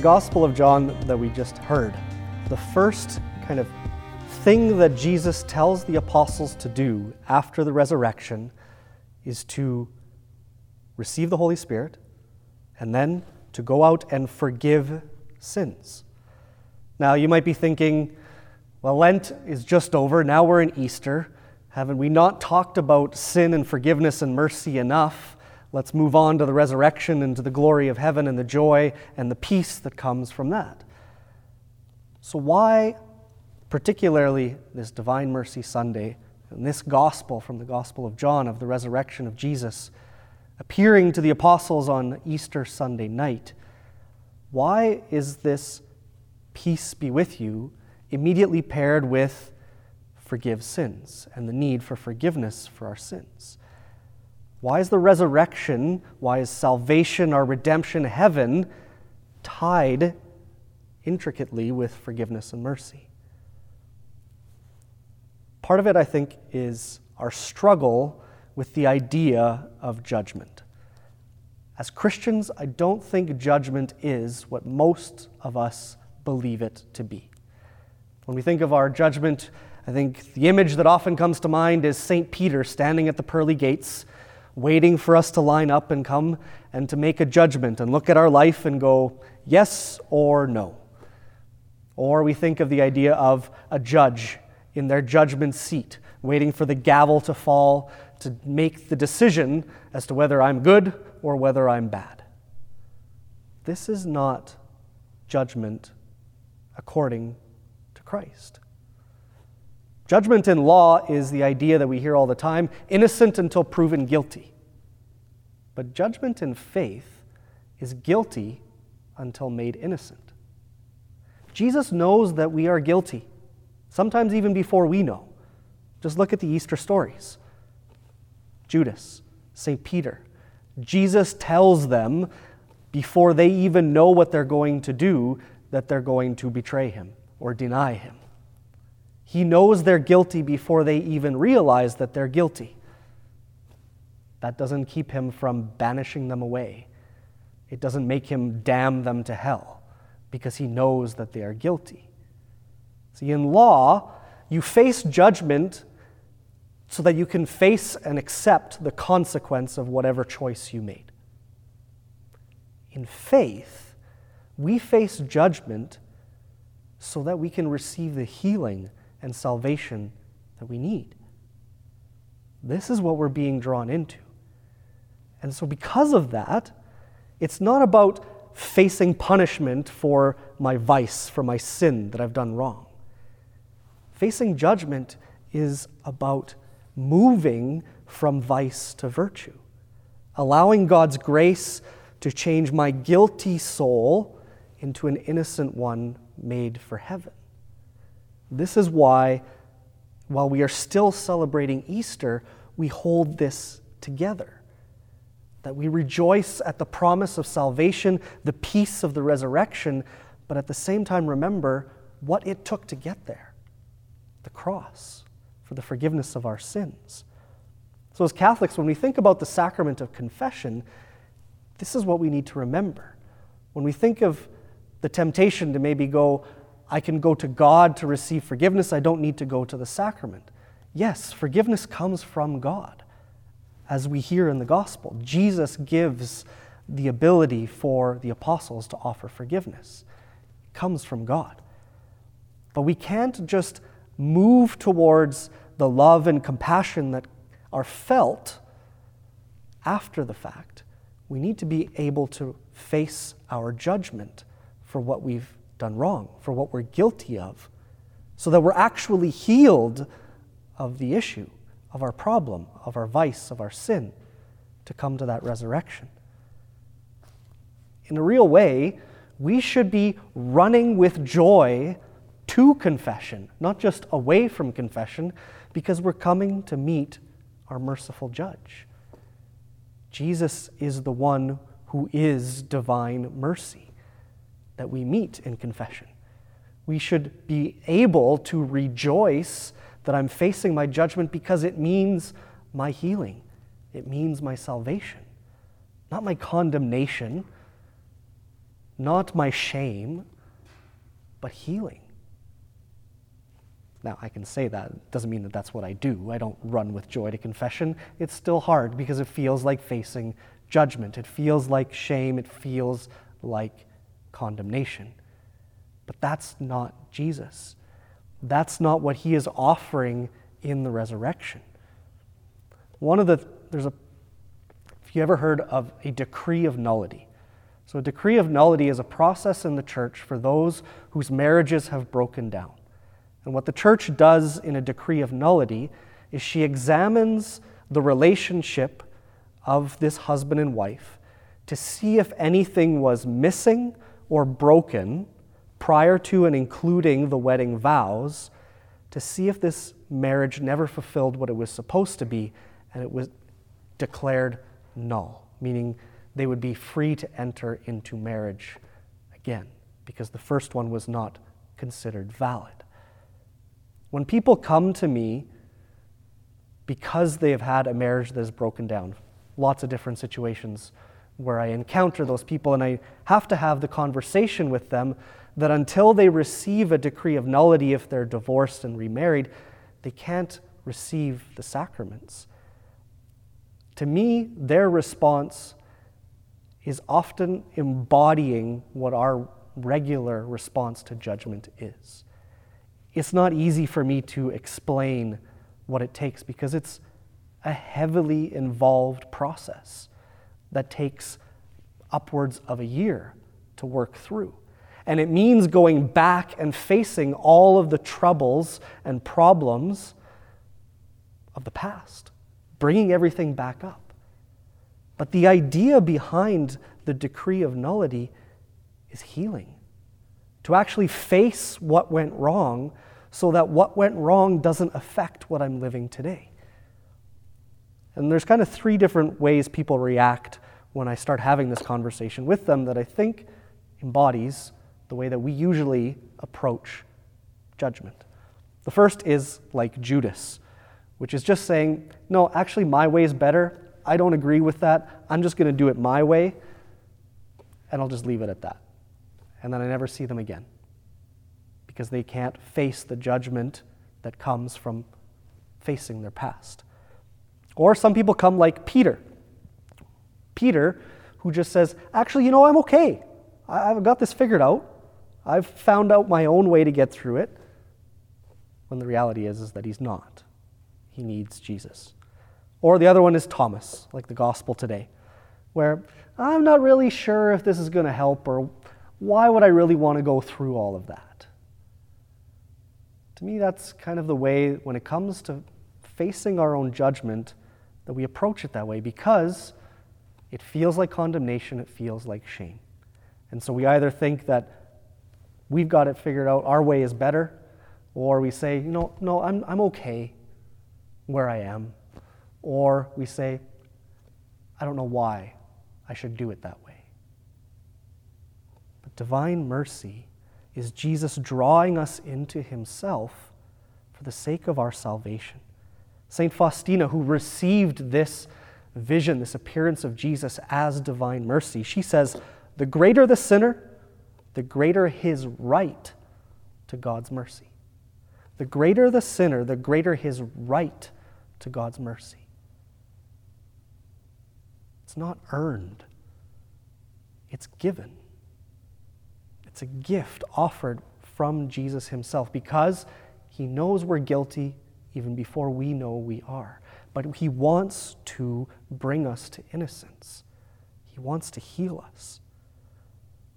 the Gospel of John that we just heard, the first kind of thing that Jesus tells the apostles to do after the resurrection is to receive the Holy Spirit and then to go out and forgive sins. Now, you might be thinking, well, Lent is just over. Now we're in Easter. Haven't we not talked about sin and forgiveness and mercy enough? Let's move on to the resurrection and to the glory of heaven and the joy and the peace that comes from that. So, why, particularly this Divine Mercy Sunday and this gospel from the Gospel of John of the resurrection of Jesus appearing to the apostles on Easter Sunday night, why is this peace be with you immediately paired with forgive sins and the need for forgiveness for our sins? Why is the resurrection, why is salvation, our redemption, heaven, tied intricately with forgiveness and mercy? Part of it, I think, is our struggle with the idea of judgment. As Christians, I don't think judgment is what most of us believe it to be. When we think of our judgment, I think the image that often comes to mind is St. Peter standing at the pearly gates waiting for us to line up and come and to make a judgment and look at our life and go, yes or no. Or we think of the idea of a judge in their judgment seat, waiting for the gavel to fall to make the decision as to whether I'm good or whether I'm bad. This is not judgment according to Christ. Judgment in law is the idea that we hear all the time innocent until proven guilty. But judgment in faith is guilty until made innocent. Jesus knows that we are guilty, sometimes even before we know. Just look at the Easter stories Judas, St. Peter. Jesus tells them before they even know what they're going to do that they're going to betray him or deny him. He knows they're guilty before they even realize that they're guilty. That doesn't keep him from banishing them away. It doesn't make him damn them to hell because he knows that they are guilty. See, in law, you face judgment so that you can face and accept the consequence of whatever choice you made. In faith, we face judgment so that we can receive the healing and salvation that we need. This is what we're being drawn into. And so, because of that, it's not about facing punishment for my vice, for my sin that I've done wrong. Facing judgment is about moving from vice to virtue, allowing God's grace to change my guilty soul into an innocent one made for heaven. This is why, while we are still celebrating Easter, we hold this together. That we rejoice at the promise of salvation, the peace of the resurrection, but at the same time remember what it took to get there the cross for the forgiveness of our sins. So, as Catholics, when we think about the sacrament of confession, this is what we need to remember. When we think of the temptation to maybe go, I can go to God to receive forgiveness. I don't need to go to the sacrament. Yes, forgiveness comes from God. As we hear in the gospel, Jesus gives the ability for the apostles to offer forgiveness. It comes from God. But we can't just move towards the love and compassion that are felt after the fact. We need to be able to face our judgment for what we've done wrong, for what we're guilty of, so that we're actually healed of the issue, of our problem, of our vice, of our sin, to come to that resurrection. In a real way, we should be running with joy to confession, not just away from confession, because we're coming to meet our merciful judge. Jesus is the one who is divine mercy that we meet in confession. We should be able to rejoice that I'm facing my judgment because it means my healing, it means my salvation, not my condemnation, not my shame, but healing. Now, I can say that. It doesn't mean that that's what I do. I don't run with joy to confession. It's still hard because it feels like facing judgment. It feels like shame. It feels like condemnation. But that's not Jesus. That's not what he is offering in the resurrection. One of the, there's a, if you ever heard of a decree of nullity. So, a decree of nullity is a process in the church for those whose marriages have broken down. And what the church does in a decree of nullity is she examines the relationship of this husband and wife to see if anything was missing or broken prior to and including the wedding vows, to see if this marriage never fulfilled what it was supposed to be and it was declared null, meaning they would be free to enter into marriage again because the first one was not considered valid. When people come to me because they have had a marriage that has broken down, lots of different situations where I encounter those people, and I have to have the conversation with them that until they receive a decree of nullity, if they're divorced and remarried, they can't receive the sacraments. To me, their response is often embodying what our regular response to judgment is it's not easy for me to explain what it takes because it's a heavily involved process that takes upwards of a year to work through. And it means going back and facing all of the troubles and problems of the past, bringing everything back up. But the idea behind the decree of nullity is healing to actually face what went wrong so that what went wrong doesn't affect what I'm living today. And there's kind of three different ways people react when I start having this conversation with them that I think embodies the way that we usually approach judgment. The first is like Judas, which is just saying, no, actually, my way is better. I don't agree with that. I'm just going to do it my way, and I'll just leave it at that and then I never see them again because they can't face the judgment that comes from facing their past. Or some people come like Peter. Peter, who just says, Actually, you know, I'm okay. I've got this figured out. I've found out my own way to get through it. When the reality is, is that he's not. He needs Jesus. Or the other one is Thomas, like the gospel today, where I'm not really sure if this is going to help or why would I really want to go through all of that? To me, that's kind of the way, when it comes to facing our own judgment, that we approach it that way because it feels like condemnation, it feels like shame. And so we either think that we've got it figured out, our way is better, or we say, you know, no, I'm, I'm okay where I am. Or we say, I don't know why I should do it that way But divine mercy is Jesus drawing us into himself for the sake of our salvation. St. Faustina, who received this vision, this appearance of Jesus as divine mercy, she says, The greater the sinner, the greater his right to God's mercy. The greater the sinner, the greater his right to God's mercy. It's not earned, it's given. It's a gift offered from Jesus himself because he knows we're guilty even before we know we are. But he wants to bring us to innocence, he wants to heal us.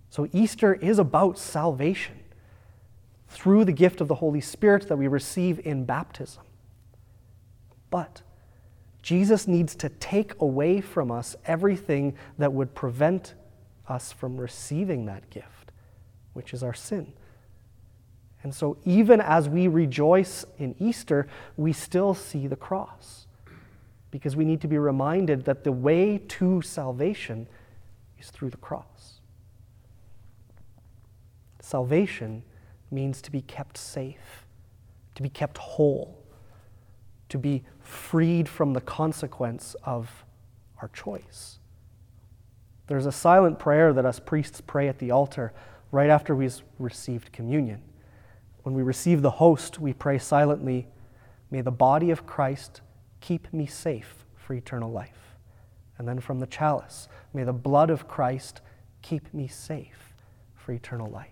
So Easter is about salvation through the gift of the Holy Spirit that we receive in baptism. But Jesus needs to take away from us everything that would prevent us from receiving that gift which is our sin. And so, even as we rejoice in Easter, we still see the cross because we need to be reminded that the way to salvation is through the cross. Salvation means to be kept safe, to be kept whole, to be freed from the consequence of our choice. There's a silent prayer that us priests pray at the altar right after we've received communion. When we receive the host, we pray silently, May the body of Christ keep me safe for eternal life. And then from the chalice, May the blood of Christ keep me safe for eternal life.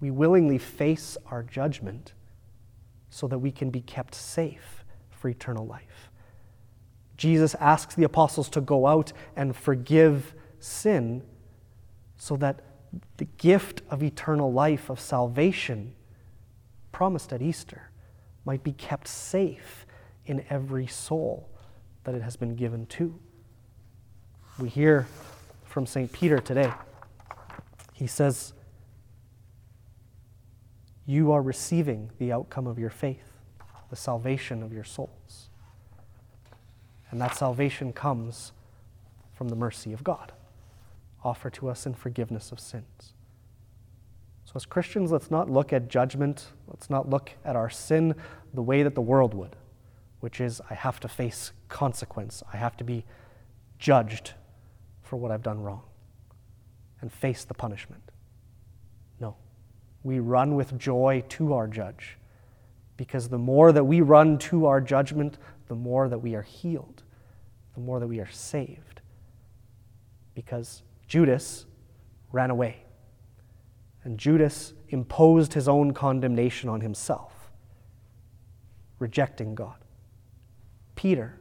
We willingly face our judgment so that we can be kept safe for eternal life. Jesus asks the apostles to go out and forgive sin so that the gift of eternal life, of salvation, promised at Easter, might be kept safe in every soul that it has been given to. We hear from St. Peter today. He says, You are receiving the outcome of your faith, the salvation of your souls. And that salvation comes from the mercy of God, offered to us in forgiveness of sins. So, as Christians, let's not look at judgment, let's not look at our sin the way that the world would, which is I have to face consequence, I have to be judged for what I've done wrong and face the punishment. No. We run with joy to our judge because the more that we run to our judgment, the more that we are healed, the more that we are saved. Because Judas ran away, and Judas imposed his own condemnation on himself, rejecting God. Peter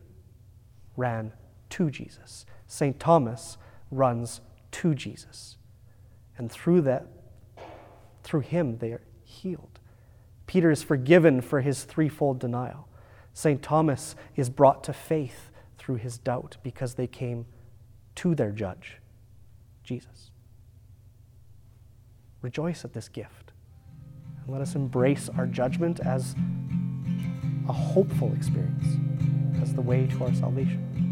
ran to Jesus. St. Thomas runs to Jesus. And through that, through him, they are healed. Peter is forgiven for his threefold denial. St. Thomas is brought to faith through his doubt because they came to their judge, Jesus. Rejoice at this gift. And let us embrace our judgment as a hopeful experience, as the way to our salvation.